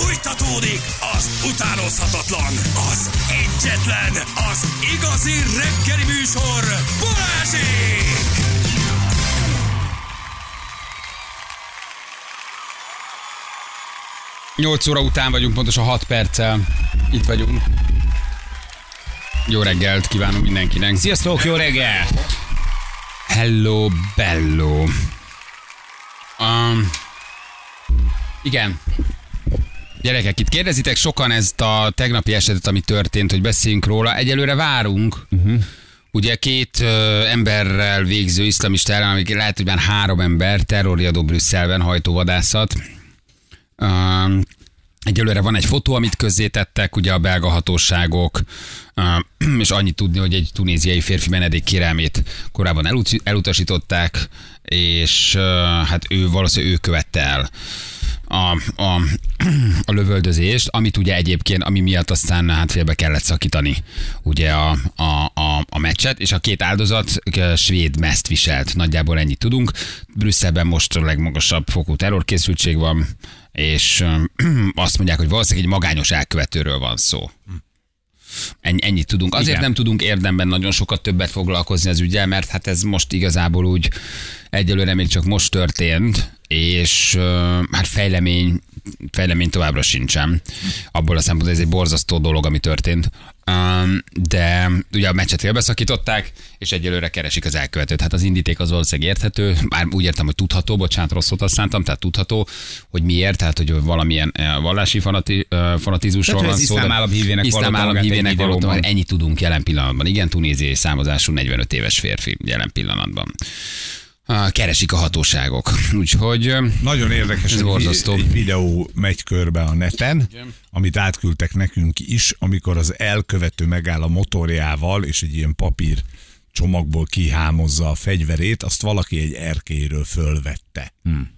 Fújtatódik az utánozhatatlan, az egyetlen, az igazi reggeli műsor, Balázsék! 8 óra után vagyunk, pontosan 6 perccel. Itt vagyunk. Jó reggelt kívánunk mindenkinek. Sziasztok, jó reggel! Hello, bello. Um, igen. Gyerekek, itt kérdezitek sokan ezt a tegnapi esetet, ami történt, hogy beszéljünk róla. Egyelőre várunk. Uh-huh. Ugye két ö, emberrel végző iszlamista ellen, amik lehet, hogy már három ember, terrorriadó Brüsszelben, hajtóvadászat. Um, Egyelőre van egy fotó, amit közzétettek, ugye a belga hatóságok, és annyit tudni, hogy egy tunéziai férfi menedék kérelmét korábban elut- elutasították, és hát ő valószínűleg ő követte el a, a, a lövöldözést, amit ugye egyébként, ami miatt aztán hát félbe kellett szakítani ugye a, a, a, a meccset, és a két áldozat ö, svéd meszt viselt. Nagyjából ennyit tudunk. Brüsszelben most a legmagasabb fokú terrorkészültség van, és azt mondják, hogy valószínűleg egy magányos elkövetőről van szó. Ennyi, ennyit tudunk. Azért Igen. nem tudunk érdemben nagyon sokat többet foglalkozni az ügyel, mert hát ez most igazából úgy egyelőre még csak most történt, és ö, hát fejlemény, fejlemény továbbra sincsen. Abból a szempontból ez egy borzasztó dolog, ami történt. Um, de ugye a meccset félbeszakították, és egyelőre keresik az elkövetőt. Hát az indíték az valószínűleg érthető, bár úgy értem, hogy tudható, bocsánat, rossz szót használtam, tehát tudható, hogy miért, tehát hogy valamilyen vallási fanati, fanatizmusról van szó. iszlám állam hívének iszlám állam hívének. Ennyit tudunk jelen pillanatban. Igen, tunéziai számozású 45 éves férfi jelen pillanatban. Keresik a hatóságok. Úgyhogy Nagyon érdekes, Ez egy, borzasztó. egy videó megy körbe a neten, amit átküldtek nekünk is, amikor az elkövető megáll a motorjával, és egy ilyen papír csomagból kihámozza a fegyverét, azt valaki egy erkélyről fölvette. Hmm.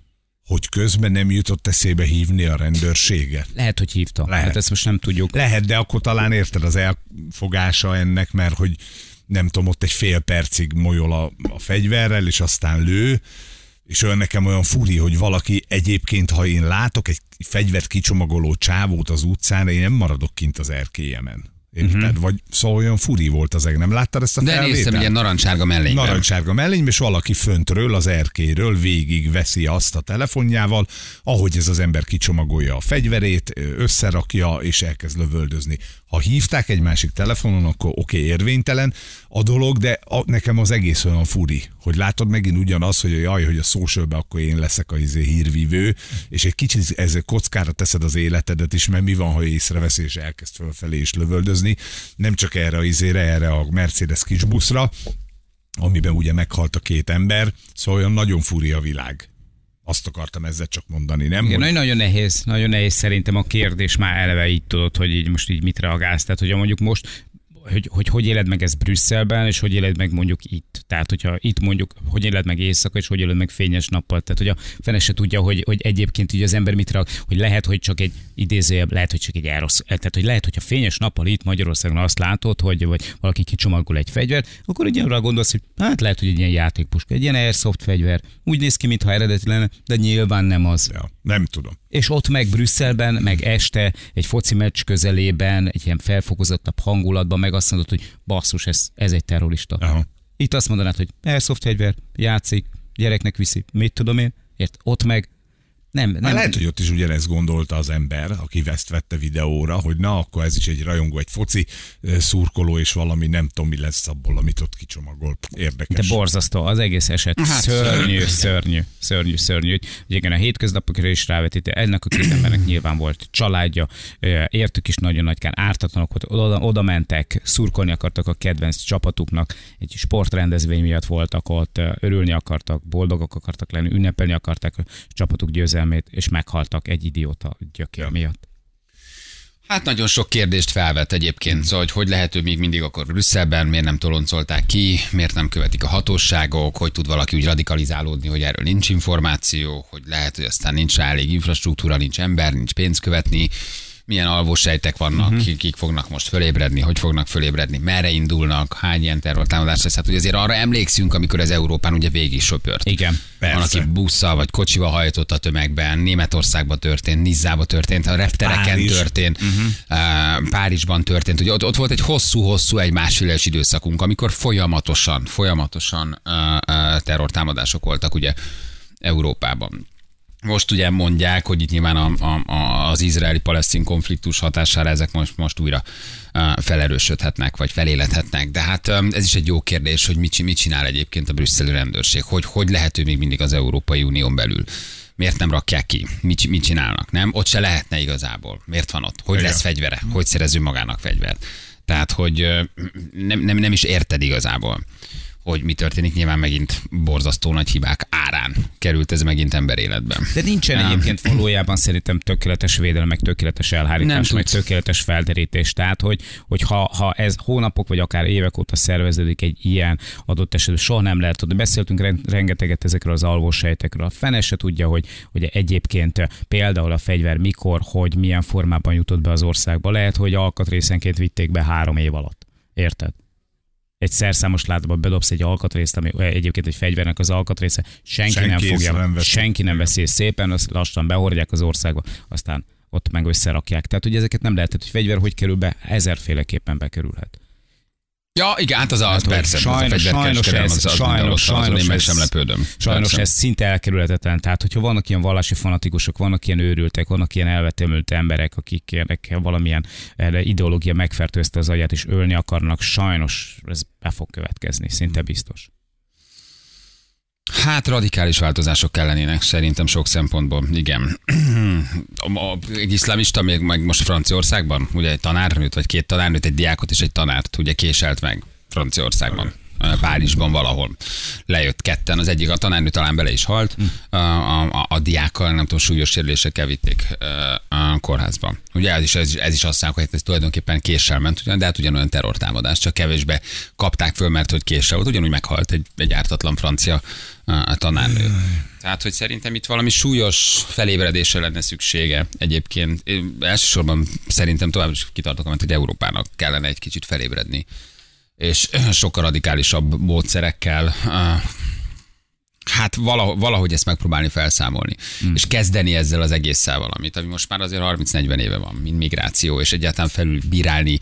Hogy közben nem jutott eszébe hívni a rendőrséget. Lehet, hogy hívta. Lehet. Hát ezt most nem tudjuk. Lehet, de akkor talán érted az elfogása ennek, mert hogy nem tudom, ott egy fél percig molyol a, a fegyverrel, és aztán lő, és olyan nekem olyan furi, hogy valaki egyébként, ha én látok egy fegyvert kicsomagoló csávót az utcán, én nem maradok kint az erkélyemen. Érted? Uh-huh. Vagy szóval olyan furi volt az eg. Nem láttad ezt a de felvételt? néztem, ilyen narancsárga mellényben. Narancsárga mellényben, és valaki föntről, az erkéről végig veszi azt a telefonjával, ahogy ez az ember kicsomagolja a fegyverét, összerakja, és elkezd lövöldözni. Ha hívták egy másik telefonon, akkor oké, okay, érvénytelen a dolog, de a, nekem az egész olyan furi, hogy látod megint ugyanaz, hogy jaj, hogy a socialbe akkor én leszek a izé hírvívő, és egy kicsit ez kockára teszed az életedet is, mert mi van, ha észrevesz és elkezd fölfelé is lövöldözni, nem csak erre a izére, erre a Mercedes kisbuszra, amiben ugye meghalt a két ember, szóval olyan nagyon furi a világ. Azt akartam ezzel csak mondani, nem? Igen, Hogy- nagyon, nehéz, nagyon nehéz szerintem a kérdés már eleve így tudod, hogy így most így mit reagálsz. Tehát, hogy mondjuk most hogy, hogy hogy éled meg ezt Brüsszelben, és hogy éled meg mondjuk itt. Tehát, hogyha itt mondjuk, hogy éled meg éjszaka, és hogy éled meg fényes nappal. Tehát, hogy a fene se tudja, hogy, hogy egyébként így az ember mit reagál, hogy lehet, hogy csak egy idézőjebb, lehet, hogy csak egy elrossz. Tehát, hogy lehet, hogyha fényes nappal itt Magyarországon azt látod, hogy vagy valaki kicsomagol egy fegyvert, akkor ugye arra gondolsz, hogy hát lehet, hogy egy ilyen játékpuska, egy ilyen airsoft fegyver. Úgy néz ki, mintha eredeti lenne, de nyilván nem az. Ja, nem tudom. És ott meg Brüsszelben, meg este egy foci meccs közelében, egy ilyen felfokozottabb hangulatban meg azt mondod, hogy basszus, ez, ez egy terrorista. Aha. Itt azt mondanád, hogy airsoft fegyver, játszik, gyereknek viszi, mit tudom én, ért, ott meg nem, Nem. Lehet, hogy ott is ugyanezt gondolta az ember, aki ezt vette videóra, hogy na, akkor ez is egy rajongó, egy foci szurkoló, és valami nem tudom, mi lesz abból, amit ott kicsomagol. De Érdekes. borzasztó, az egész eset Hát, szörnyű, szörnyű, szörnyű, szörnyű. Ugye igen, a hétköznapokra is rávetítő, ennek a két embernek nyilván volt családja, értük is nagyon nagy kár, ártatlanok voltak, oda, oda mentek, szurkolni akartak a kedvenc csapatuknak, egy sportrendezvény miatt voltak ott, örülni akartak, boldogok akartak lenni, ünnepelni akarták a csapatuk győzelmét, és meghaltak egy idióta gyökér miatt. Hát nagyon sok kérdést felvet egyébként, szóval hogy hogy lehet ő még mindig akkor Brüsszelben, miért nem toloncolták ki, miért nem követik a hatóságok, hogy tud valaki úgy radikalizálódni, hogy erről nincs információ, hogy lehet, hogy aztán nincs rá elég infrastruktúra, nincs ember, nincs pénz követni, milyen alvósejtek vannak, uh-huh. kik fognak most fölébredni, hogy fognak fölébredni, merre indulnak, hány ilyen terrortámadás lesz. Hát ugye azért arra emlékszünk, amikor az Európán ugye végig söpört. Igen. Van, Persze. aki busszal vagy kocsival hajtott a tömegben, Németországban történt, Nizzában történt, a reptereken Párizs. történt, uh-huh. Párizsban történt. Ugye ott, ott volt egy hosszú-hosszú, egy másféles időszakunk, amikor folyamatosan, folyamatosan uh, uh, terrortámadások voltak ugye Európában. Most ugye mondják, hogy itt nyilván a, a, a, az izraeli-palesztin konfliktus hatására ezek most, most újra felerősödhetnek, vagy feléledhetnek. De hát ez is egy jó kérdés, hogy mit, mit csinál egyébként a brüsszeli rendőrség, hogy hogy lehet ő még mindig az Európai Unión belül. Miért nem rakják ki? Mit, mit csinálnak? Nem? Ott se lehetne igazából. Miért van ott? Hogy Igen. lesz fegyvere? Hogy szerező magának fegyvert? Tehát, hogy nem, nem, nem is érted igazából hogy mi történik, nyilván megint borzasztó nagy hibák árán került ez megint emberéletben. De nincsen Nem. egyébként valójában szerintem tökéletes védelem, meg tökéletes elhárítás, meg tökéletes felderítés. Tehát, hogy, hogy ha, ha ez hónapok vagy akár évek óta szerveződik egy ilyen adott esetben, soha nem lehet tudni. Beszéltünk ren- rengeteget ezekről az alvósejtekről. A fene se tudja, hogy, hogy egyébként például a fegyver mikor, hogy milyen formában jutott be az országba. Lehet, hogy alkatrészenként vitték be három év alatt. Érted? Egy szerszámos látba bedobsz egy alkatrészt, ami egyébként egy fegyvernek az alkatrésze, senki, Senki nem fogja, nem veszi. senki nem veszi szépen, azt lassan behordják az országba, aztán ott meg összerakják. Tehát ugye ezeket nem lehet, hogy fegyver hogy kerül be, ezerféleképpen bekerülhet. Ja, igen, hát az az, Hát, persze. sajnos- az a sajnos ez- az, az sajnos- azon sajnos én ez- sem lepődöm. Sajnos Persze. ez szinte elkerülhetetlen. Tehát, hogyha vannak ilyen vallási fanatikusok, vannak ilyen őrültek, vannak ilyen elvetemült emberek, akiknek valamilyen ideológia megfertőzte az agyát, és ölni akarnak, sajnos ez be fog következni, szinte biztos. Hát radikális változások kellenének szerintem sok szempontból, igen. Egy iszlámista még meg most Franciaországban, ugye egy tanárnőt, vagy két tanárnőt, egy diákot és egy tanárt ugye késelt meg Franciaországban. Párizsban valahol. Lejött ketten, az egyik a tanárnő talán bele is halt, a, a, a diákkal nem tudom, súlyos sérülésekkel vitték a kórházba. Ugye ez is, ez, is- ez is azt hogy ez tulajdonképpen késsel ment, ugyan, de hát ugyanolyan terrortámadás, csak kevésbe kapták föl, mert hogy késsel volt, ugyanúgy meghalt egy, egy ártatlan francia ö, tanárnő. Tehát, hogy szerintem itt valami súlyos felébredésre lenne szüksége egyébként. Én elsősorban szerintem tovább is kitartok, mert hogy Európának kellene egy kicsit felébredni és sokkal radikálisabb módszerekkel hát valahogy, valahogy ezt megpróbálni felszámolni, mm. és kezdeni ezzel az egésszel valamit, ami most már azért 30-40 éve van, mint migráció, és egyáltalán felül bírálni,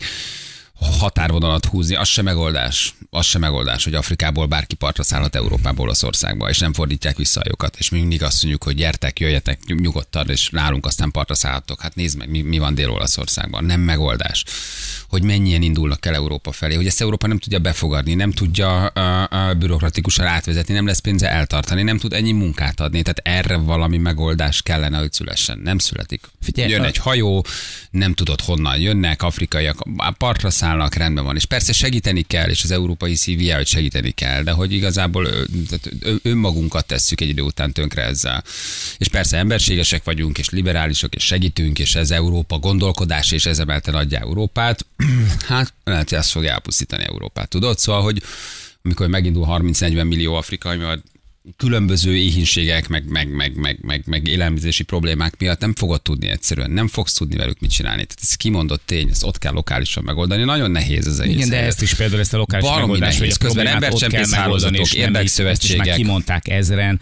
határvonalat húzni, az se megoldás. Az se megoldás, hogy Afrikából bárki partra szállhat Európából, Olaszországba, és nem fordítják vissza a és mi mindig azt mondjuk, hogy gyertek, jöjjetek nyug- nyugodtan, és nálunk aztán partra szállhatok. Hát nézd meg, mi, mi van Dél-Olaszországban. Nem megoldás. Hogy mennyien indulnak el Európa felé, hogy ezt Európa nem tudja befogadni, nem tudja uh, uh, bürokratikusan átvezetni, nem lesz pénze eltartani, nem tud ennyi munkát adni. Tehát erre valami megoldás kellene, hogy szülessen. Nem születik. Figyelj, Jön a- egy hajó, nem tudod honnan jönnek, afrikaiak partra szállnak, rendben van. És persze segíteni kell, és az európai szívja, hogy segíteni kell, de hogy igazából tehát önmagunkat tesszük egy idő után tönkre ezzel. És persze emberségesek vagyunk, és liberálisok, és segítünk, és ez Európa gondolkodás, és ez emelten adja Európát. Hát lehet, hogy ezt fogja elpusztítani Európát. Tudod? Szóval, hogy amikor megindul 30-40 millió afrikai, majd különböző éhínségek, meg, meg, meg, meg, meg, meg élelmezési problémák miatt nem fogod tudni egyszerűen, nem fogsz tudni velük mit csinálni. Tehát ez kimondott tény, ezt ott kell lokálisan megoldani. Nagyon nehéz ez egész. Igen, de ezt is például ezt a lokális Baromi megoldást, hogy nehéz. a Közben embercsempész megoldani, hálózatok, is már érdekszövetségek. kimondták ezren.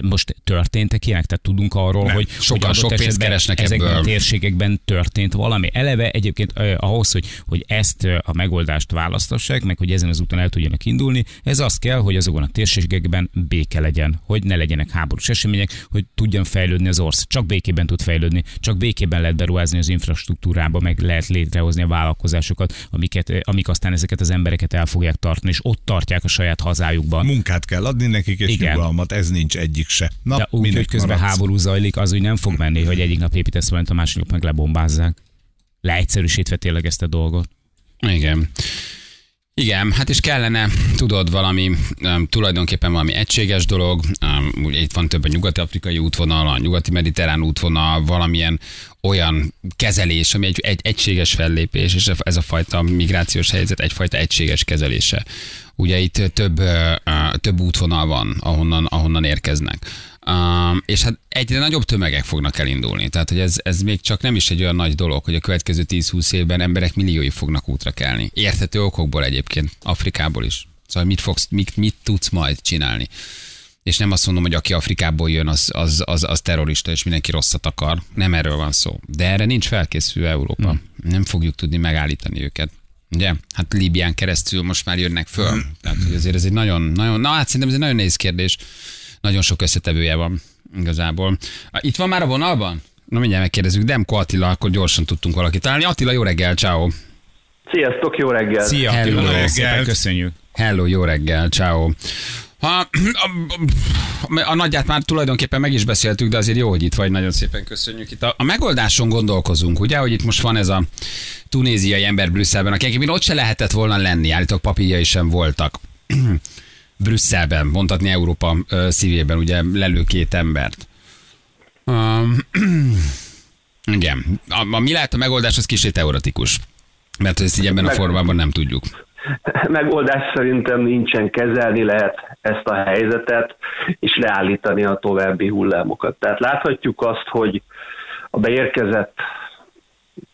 Most történtek ilyenek? Tehát tudunk arról, Nem. hogy Sokan hogy sok pénzt keresnek ezekben ebből. a térségekben történt valami. Eleve egyébként ahhoz, hogy, hogy ezt a megoldást választassák, meg hogy ezen az úton el tudjanak indulni, ez az kell, hogy azokon a térségekben béke legyen, hogy ne legyenek háborús események, hogy tudjon fejlődni az ország. Csak békében tud fejlődni, csak békében lehet beruházni az infrastruktúrába, meg lehet létrehozni a vállalkozásokat, amiket, amik aztán ezeket az embereket el fogják tartani, és ott tartják a saját hazájukban. Munkát kell adni nekik, és Igen. nyugalmat, ez nincs egyik se. Na, De úgy, hogy közben maradsz? háború zajlik, az úgy nem fog menni, hogy egyik nap építesz valamit, a másik nap meg lebombázzák. Leegyszerűsítve tényleg ezt a dolgot. Igen. Igen, hát és kellene, tudod, valami um, tulajdonképpen valami egységes dolog, um, ugye itt van több a nyugati-afrikai útvonal, a nyugati-mediterrán útvonal, valamilyen olyan kezelés, ami egy, egy egységes fellépés, és ez a fajta migrációs helyzet egyfajta egységes kezelése. Ugye itt több, több útvonal van, ahonnan, ahonnan érkeznek. És hát egyre nagyobb tömegek fognak elindulni. Tehát, hogy ez, ez még csak nem is egy olyan nagy dolog, hogy a következő 10-20 évben emberek milliói fognak útra kelni. Érthető okokból egyébként, Afrikából is. Szóval mit, fogsz, mit, mit tudsz majd csinálni? És nem azt mondom, hogy aki Afrikából jön, az, az, az, az terrorista, és mindenki rosszat akar. Nem erről van szó. De erre nincs felkészülve Európa. Hmm. Nem fogjuk tudni megállítani őket. Ugye? Hát Líbián keresztül most már jönnek föl. Tehát, hogy azért ez egy nagyon, nagyon, na hát szerintem ez egy nagyon nehéz kérdés. Nagyon sok összetevője van igazából. Itt van már a vonalban? Na mindjárt megkérdezzük. Demko Attila, akkor gyorsan tudtunk valakit találni. Attila, jó reggel, ciao. Sziasztok, jó reggel! Szia, Hello. Attila, nagyon Reggelt. szépen köszönjük. Hello, jó reggel, ciao. Ha, a, a, a nagyját már tulajdonképpen meg is beszéltük, de azért jó, hogy itt vagy, nagyon szépen köszönjük. Itt a, a megoldáson gondolkozunk, ugye, hogy itt most van ez a tunéziai ember Brüsszelben, aki egyébként ott se lehetett volna lenni, állítólag papírjai sem voltak. Brüsszelben, mondhatni Európa szívében, ugye lelő két embert. Um, igen. A, a, mi lehet a megoldás, az kicsit teoretikus. Mert ezt így ebben a formában nem tudjuk. Megoldás szerintem nincsen kezelni lehet ezt a helyzetet, és leállítani a további hullámokat. Tehát láthatjuk azt, hogy a beérkezett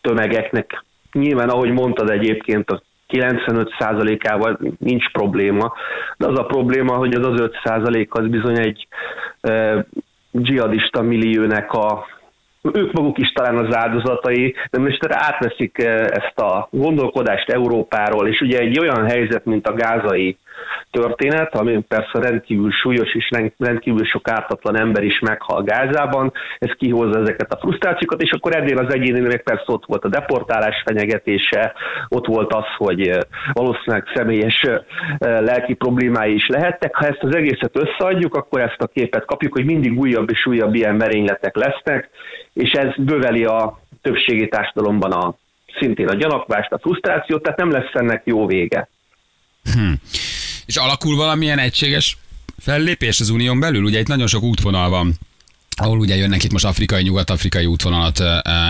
tömegeknek nyilván, ahogy mondtad egyébként, a 95%-ával nincs probléma, de az a probléma, hogy az az 5% az bizony egy e, dzsihadista milliónek a ők maguk is talán az áldozatai, de most átveszik eh, ezt a gondolkodást Európáról, és ugye egy olyan helyzet, mint a gázai történet, ami persze rendkívül súlyos, és rendkívül sok ártatlan ember is meghal Gázában, ez kihozza ezeket a frusztrációkat, és akkor ennél az egyénél meg persze ott volt a deportálás fenyegetése, ott volt az, hogy eh, valószínűleg személyes eh, lelki problémái is lehettek. Ha ezt az egészet összeadjuk, akkor ezt a képet kapjuk, hogy mindig újabb és újabb ilyen merényletek lesznek, és ez böveli a többségi társadalomban a szintén a gyanakvást, a frusztrációt, tehát nem lesz ennek jó vége. És alakul valamilyen egységes fellépés az unión belül? Ugye itt nagyon sok útvonal van ahol ugye jönnek itt most afrikai, nyugat-afrikai útvonalat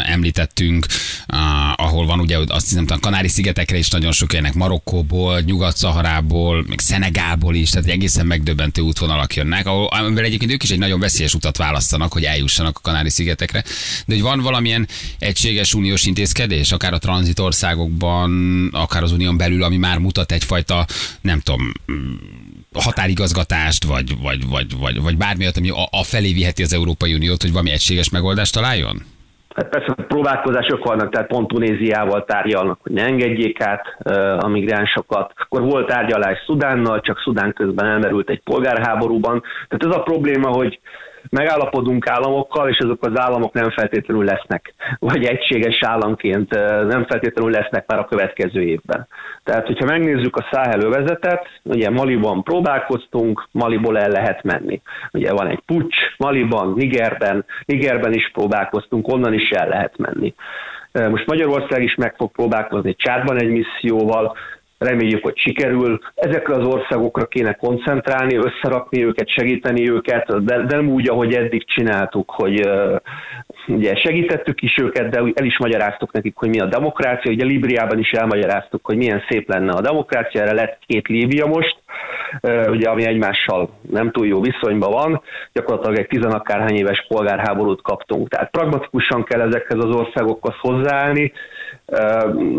említettünk, ahol van ugye azt hiszem, a Kanári-szigetekre is nagyon sok jönnek, Marokkóból, Nyugat-Szaharából, meg Szenegából is, tehát egészen megdöbbentő útvonalak jönnek, ahol amivel egyébként ők is egy nagyon veszélyes utat választanak, hogy eljussanak a Kanári-szigetekre. De hogy van valamilyen egységes uniós intézkedés, akár a tranzitországokban, akár az unión belül, ami már mutat egyfajta, nem tudom, határigazgatást, vagy, vagy, vagy, vagy, vagy bármilyet, ami a, a felé viheti az Európai Uniót, hogy valami egységes megoldást találjon? Hát persze próbálkozások vannak, tehát pont Tunéziával tárgyalnak, hogy ne engedjék át a migránsokat. Akkor volt tárgyalás Szudánnal, csak Szudán közben elmerült egy polgárháborúban. Tehát ez a probléma, hogy megállapodunk államokkal, és azok az államok nem feltétlenül lesznek, vagy egységes államként nem feltétlenül lesznek már a következő évben. Tehát, hogyha megnézzük a Száhel övezetet, ugye Maliban próbálkoztunk, Maliból el lehet menni. Ugye van egy pucs, Maliban, Nigerben, Nigerben is próbálkoztunk, onnan is el lehet menni. Most Magyarország is meg fog próbálkozni Csádban egy misszióval, reméljük, hogy sikerül. Ezekre az országokra kéne koncentrálni, összerakni őket, segíteni őket, de, de nem úgy, ahogy eddig csináltuk, hogy ugye segítettük is őket, de el is magyaráztuk nekik, hogy mi a demokrácia. Ugye Líbriában is elmagyaráztuk, hogy milyen szép lenne a demokrácia, erre lett két Líbia most, uh, ugye, ami egymással nem túl jó viszonyban van, gyakorlatilag egy tizenakárhány éves polgárháborút kaptunk. Tehát pragmatikusan kell ezekhez az országokhoz hozzáállni,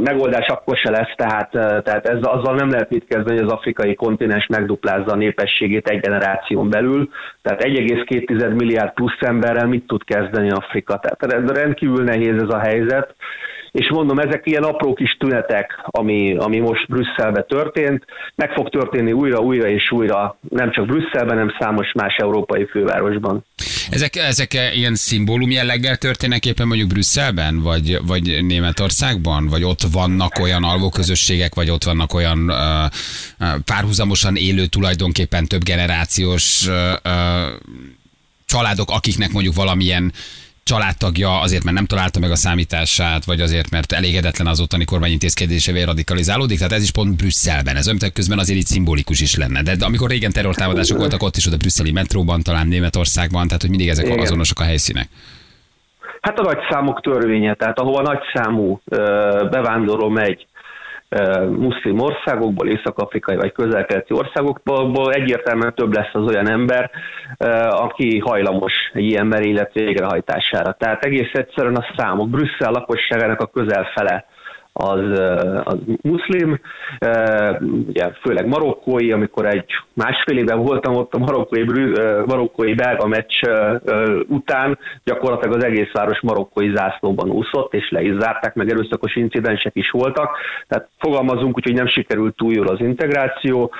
megoldás akkor se lesz, tehát, tehát ez, azzal nem lehet mit kezdeni, hogy az afrikai kontinens megduplázza a népességét egy generáción belül, tehát 1,2 milliárd plusz emberrel mit tud kezdeni Afrika? Tehát rendkívül nehéz ez a helyzet, és mondom, ezek ilyen apró kis tünetek, ami, ami most Brüsszelben történt, meg fog történni újra, újra és újra, nem csak Brüsszelben, hanem számos más európai fővárosban. Ezek, ezek ilyen szimbólum jelleggel történnek éppen mondjuk Brüsszelben, vagy, vagy Németországban, vagy ott vannak olyan alvóközösségek, vagy ott vannak olyan uh, uh, párhuzamosan élő tulajdonképpen több generációs uh, uh, családok, akiknek mondjuk valamilyen családtagja azért, mert nem találta meg a számítását, vagy azért, mert elégedetlen az ottani kormány intézkedésével radikalizálódik. Tehát ez is pont Brüsszelben. Ez öntek közben azért így szimbolikus is lenne. De amikor régen terrortámadások voltak ott is, ott a brüsszeli metróban, talán Németországban, tehát hogy mindig ezek Igen. azonosak a helyszínek. Hát a nagy számok törvénye, tehát ahova nagy számú bevándorló megy muszlim országokból, észak-afrikai vagy közel-keleti országokból, egyértelműen több lesz az olyan ember, ö, aki hajlamos egy ilyen merénylet végrehajtására. Tehát egész egyszerűen a számok, Brüsszel lakosságának a közel fele az, az muszlim, ugye főleg marokkói, amikor egy másfél éve voltam ott a marokkói, marokkói belga meccs után, gyakorlatilag az egész város marokkói zászlóban úszott, és le is zárták, meg erőszakos incidensek is voltak, tehát fogalmazunk úgy, hogy nem sikerült túl jól az integráció,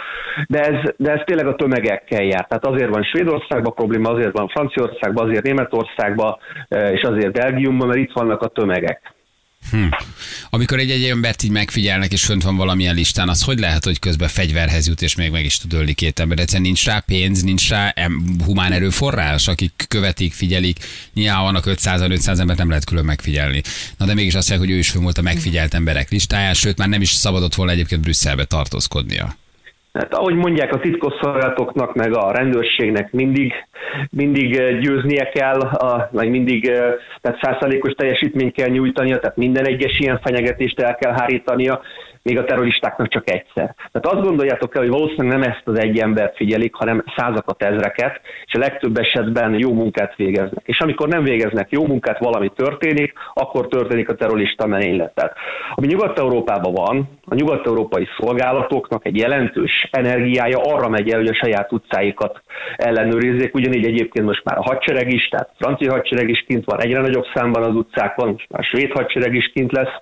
de ez, de ez tényleg a tömegekkel jár. Tehát azért van Svédországban probléma, azért van Franciaországban, azért Németországban, és azért Belgiumban, mert itt vannak a tömegek. Hm. Amikor egy, egy embert így megfigyelnek, és fönt van valamilyen listán, az hogy lehet, hogy közben fegyverhez jut, és még meg is tud ölni két ember? Egyszerűen nincs rá pénz, nincs rá em, humán erőforrás, akik követik, figyelik. Nyilván vannak 500-500 embert nem lehet külön megfigyelni. Na de mégis azt mondják, hogy ő is fönn volt a megfigyelt emberek listáján, sőt már nem is szabadott volna egyébként Brüsszelbe tartózkodnia. Hát, ahogy mondják a titkosszolgálatoknak, meg a rendőrségnek mindig, mindig eh, győznie kell, a, vagy mindig eh, tehát százszázalékos teljesítményt kell nyújtania, tehát minden egyes ilyen fenyegetést el kell hárítania, még a terroristáknak csak egyszer. Tehát azt gondoljátok el, hogy valószínűleg nem ezt az egy embert figyelik, hanem százakat, ezreket, és a legtöbb esetben jó munkát végeznek. És amikor nem végeznek jó munkát, valami történik, akkor történik a terrorista merénylet. Ami Nyugat-Európában van, a nyugat-európai szolgálatoknak egy jelentős energiája arra megy el, hogy a saját utcáikat ellenőrizzék. Ugyanígy egyébként most már a hadsereg is, tehát a francia hadsereg is kint van, egyre nagyobb számban az utcákon, most már a svéd hadsereg is kint lesz,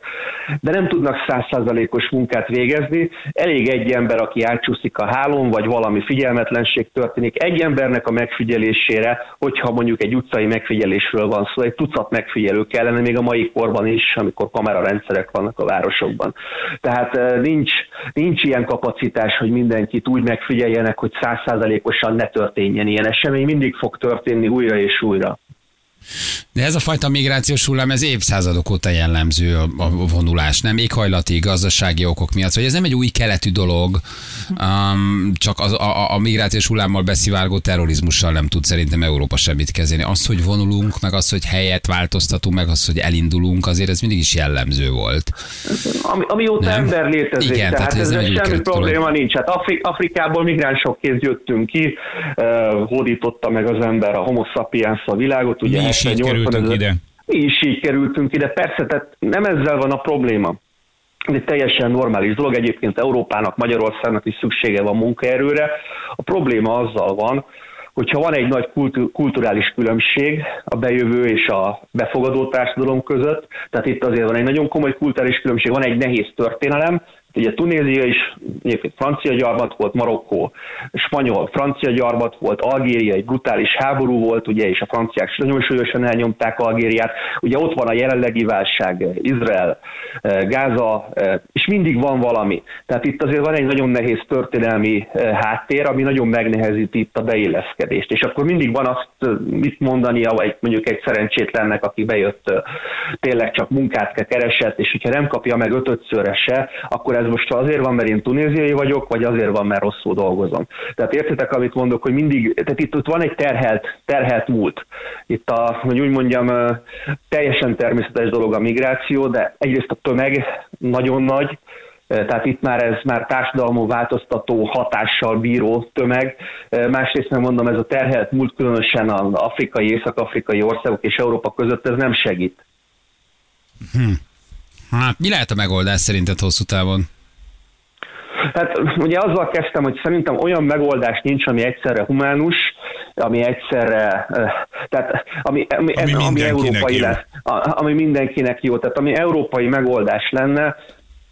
de nem tudnak százszázalékos munkát végezni. Elég egy ember, aki átcsúszik a hálón, vagy valami figyelmetlenség történik. Egy embernek a megfigyelésére, hogyha mondjuk egy utcai megfigyelésről van szó, egy tucat megfigyelő kellene még a mai korban is, amikor kamerarendszerek vannak a városokban. Tehát nincs, nincs ilyen kapacitás, hogy mindenkit úgy megfigyeljenek, hogy százszázalékosan ne történjen ilyen esemény. Mindig fog történni újra és újra. De ez a fajta migrációs hullám, ez évszázadok óta jellemző a, vonulás, nem éghajlati, gazdasági okok miatt, vagy ez nem egy új keletű dolog, um, csak az, a, a migrációs hullámmal beszivárgó terrorizmussal nem tud szerintem Európa semmit kezdeni. Az, hogy vonulunk, meg az, hogy helyet változtatunk, meg az, hogy elindulunk, azért ez mindig is jellemző volt. Ami, amióta Nem? ember létezik, Igen, tehát, tehát ez új semmi keletű dolog. probléma nincs. Hát Afri- Afrikából migránsokként jöttünk ki, uh, hódította meg az ember a homo sapiens a világot. Ugye Is így 70-80 kerültünk ezer- ide. Mi is így kerültünk ide, persze, tehát nem ezzel van a probléma. Ez egy teljesen normális dolog, egyébként Európának, Magyarországnak is szüksége van munkaerőre. A probléma azzal van, hogyha van egy nagy kultu- kulturális különbség a bejövő és a befogadó társadalom között, tehát itt azért van egy nagyon komoly kulturális különbség, van egy nehéz történelem, Ugye Tunézia is egyébként francia gyarmat volt, Marokkó spanyol, francia gyarmat volt, Algéria egy brutális háború volt, ugye, és a franciák nagyon súlyosan elnyomták Algériát. Ugye ott van a jelenlegi válság, Izrael, eh, Gáza, eh, és mindig van valami. Tehát itt azért van egy nagyon nehéz történelmi eh, háttér, ami nagyon megnehezíti itt a beilleszkedést. És akkor mindig van azt mit mondania, vagy mondjuk egy szerencsétlennek, aki bejött tényleg csak munkát keresett, és hogyha nem kapja meg ötödszörre se, akkor ez most azért van, mert én tunéziai vagyok, vagy azért van, mert rosszul dolgozom. Tehát értitek, amit mondok, hogy mindig, tehát itt, itt van egy terhelt, terhelt múlt. Itt a, hogy úgy mondjam, teljesen természetes dolog a migráció, de egyrészt a tömeg nagyon nagy, tehát itt már ez már társadalmú változtató hatással bíró tömeg. Másrészt nem mondom, ez a terhelt múlt különösen az afrikai, észak-afrikai országok és Európa között ez nem segít. Hát mi lehet a megoldás szerinted hosszú távon? Hát ugye azzal kezdtem, hogy szerintem olyan megoldás nincs, ami egyszerre humánus, ami egyszerre, eh, tehát ami, ami, Ami ami, európai jó. lesz, ami mindenkinek jó, tehát ami európai megoldás lenne,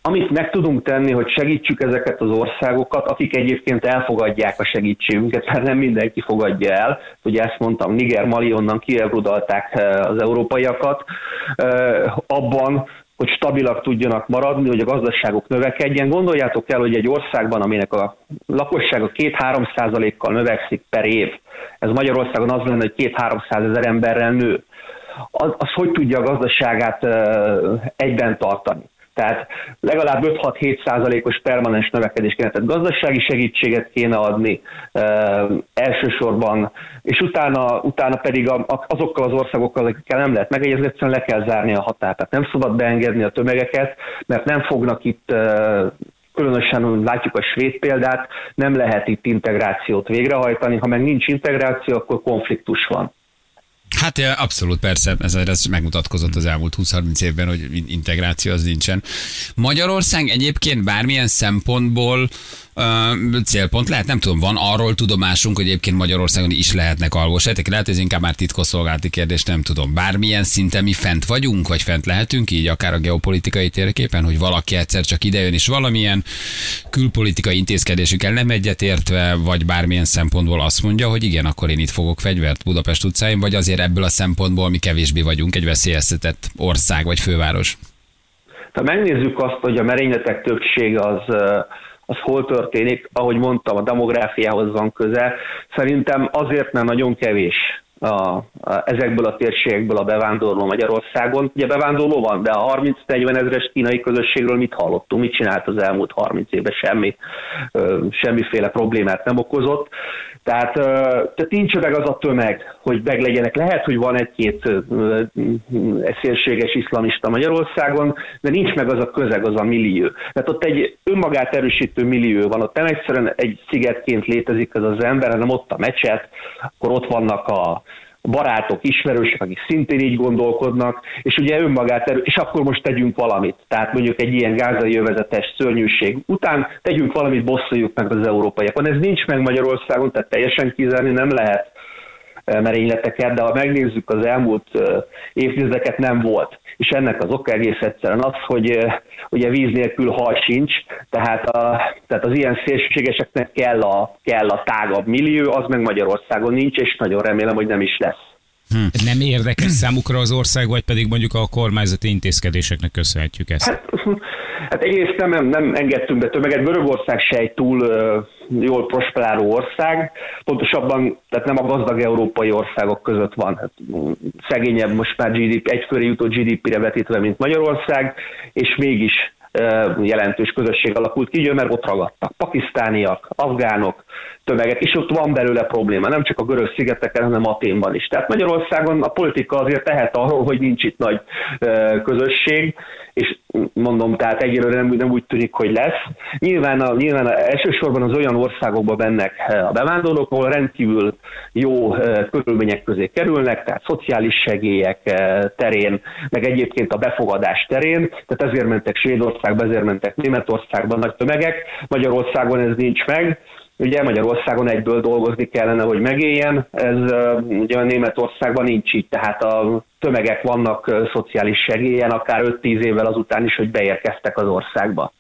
amit meg tudunk tenni, hogy segítsük ezeket az országokat, akik egyébként elfogadják a segítségünket, mert nem mindenki fogadja el. Ugye ezt mondtam, Niger, Mali onnan kiebrudalták az európaiakat. Abban, hogy stabilak tudjanak maradni, hogy a gazdaságok növekedjen. Gondoljátok el, hogy egy országban, aminek a lakossága 2-3 százalékkal növekszik per év, ez Magyarországon az lenne, hogy 2-300 ezer emberrel nő az, az hogy tudja a gazdaságát egyben tartani. Tehát legalább 5-6-7 százalékos permanens növekedés kéne, tehát gazdasági segítséget kéne adni e, elsősorban, és utána, utána pedig a, azokkal az országokkal, akikkel nem lehet megegyezni, egyszerűen le kell zárni a határt. Tehát nem szabad beengedni a tömegeket, mert nem fognak itt e, különösen látjuk a svéd példát, nem lehet itt integrációt végrehajtani, ha meg nincs integráció, akkor konfliktus van. Hát abszolút persze, ez, ez megmutatkozott az elmúlt 20-30 évben, hogy integráció az nincsen. Magyarország egyébként bármilyen szempontból uh, célpont lehet, nem tudom, van arról tudomásunk, hogy egyébként Magyarországon is lehetnek alvósejtek, lehet, ez inkább már titkosszolgálati kérdés, nem tudom. Bármilyen szinten mi fent vagyunk, vagy fent lehetünk így, akár a geopolitikai térképen, hogy valaki egyszer csak idejön, és valamilyen külpolitikai intézkedésükkel nem egyetértve, vagy bármilyen szempontból azt mondja, hogy igen, akkor én itt fogok fegyvert Budapest utcáin, vagy azért ebből a szempontból mi kevésbé vagyunk egy veszélyeztetett ország vagy főváros. Ha megnézzük azt, hogy a merényletek többsége az az hol történik, ahogy mondtam, a demográfiához van köze. Szerintem azért, mert nagyon kevés a, a, ezekből a térségekből a bevándorló Magyarországon. Ugye bevándorló van, de a 30-40 ezeres kínai közösségről mit hallottunk, mit csinált az elmúlt 30 évben, semmi, semmiféle problémát nem okozott. Tehát, tehát nincs meg az a tömeg, hogy meglegyenek. Lehet, hogy van egy-két szélséges iszlamista Magyarországon, de nincs meg az a közeg, az a millió. Tehát ott egy önmagát erősítő millió van, ott nem egyszerűen egy szigetként létezik az az ember, hanem ott a mecset, akkor ott vannak a, barátok, ismerősök, akik szintén így gondolkodnak, és ugye önmagát erő, és akkor most tegyünk valamit. Tehát mondjuk egy ilyen gázai jövezetes szörnyűség után tegyünk valamit, bosszoljuk meg az európaiakon. Ez nincs meg Magyarországon, tehát teljesen kizárni nem lehet eh, merényleteket, de ha megnézzük az elmúlt évtizedeket nem volt és ennek az oka egész egyszerűen az, hogy ugye víz nélkül hal sincs, tehát, a, tehát az ilyen szélsőségeseknek kell a, kell a tágabb millió, az meg Magyarországon nincs, és nagyon remélem, hogy nem is lesz. Hm. Nem érdekes számukra az ország, vagy pedig mondjuk a kormányzati intézkedéseknek köszönhetjük ezt? Hát, hát egyrészt nem, nem engedtünk be tömeget. Görögország se egy túl jól prosperáló ország, pontosabban, tehát nem a gazdag európai országok között van. Hát, szegényebb most már GDP, egyfőre jutó GDP-re vetítve, mint Magyarország, és mégis jelentős közösség alakult ki, mert ott ragadtak. Pakisztániak, afgánok, tömegek, és ott van belőle probléma, nem csak a görög szigeteken, hanem Aténban is. Tehát Magyarországon a politika azért tehet arról, hogy nincs itt nagy közösség, és mondom, tehát egyelőre nem, nem úgy tűnik, hogy lesz. Nyilván, a, nyilván a, elsősorban az olyan országokba bennek a bevándorlók, ahol rendkívül jó körülmények közé kerülnek, tehát szociális segélyek terén, meg egyébként a befogadás terén, tehát ezért mentek Svédországba, ezért mentek Németországban nagy tömegek, Magyarországon ez nincs meg, Ugye Magyarországon egyből dolgozni kellene, hogy megéljen, ez ugye Németországban nincs így, tehát a tömegek vannak szociális segélyen, akár 5-10 évvel azután is, hogy beérkeztek az országba.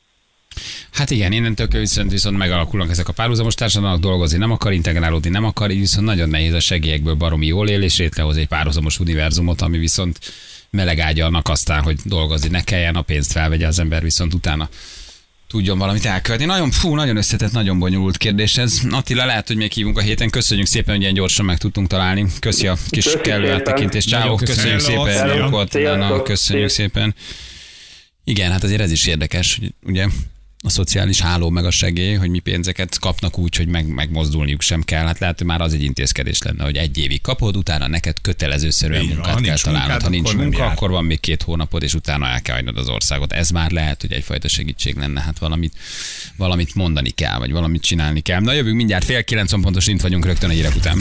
Hát igen, innentől viszont, viszont megalakulnak ezek a párhuzamos társadalmak, dolgozni nem akar, integrálódni nem akar, így viszont nagyon nehéz a segélyekből baromi jól él, és létrehoz egy párhuzamos univerzumot, ami viszont meleg ágya annak aztán, hogy dolgozni ne kelljen, a pénzt felvegye az ember, viszont utána tudjon valamit elkövetni. Nagyon, fú, nagyon összetett, nagyon bonyolult kérdés ez. Attila, lehet, hogy még hívunk a héten. Köszönjük szépen, hogy ilyen gyorsan meg tudtunk találni. Köszi a kis kellő áttekintést. Ciao, köszönjük szépen. Jó köszönjük szépen. Igen, hát azért ez is érdekes, hogy ugye a szociális háló meg a segély, hogy mi pénzeket kapnak úgy, hogy meg, megmozdulniuk sem kell. Hát lehet, hogy már az egy intézkedés lenne, hogy egy évig kapod, utána neked kötelezőszerűen munkát kell találnod. Ha nincs munka, akkor van még két hónapod, és utána el kell hagynod az országot. Ez már lehet, hogy egyfajta segítség lenne. Hát valamit, valamit mondani kell, vagy valamit csinálni kell. Na jövünk mindjárt fél kilenc pontosan itt vagyunk rögtön a hírek után.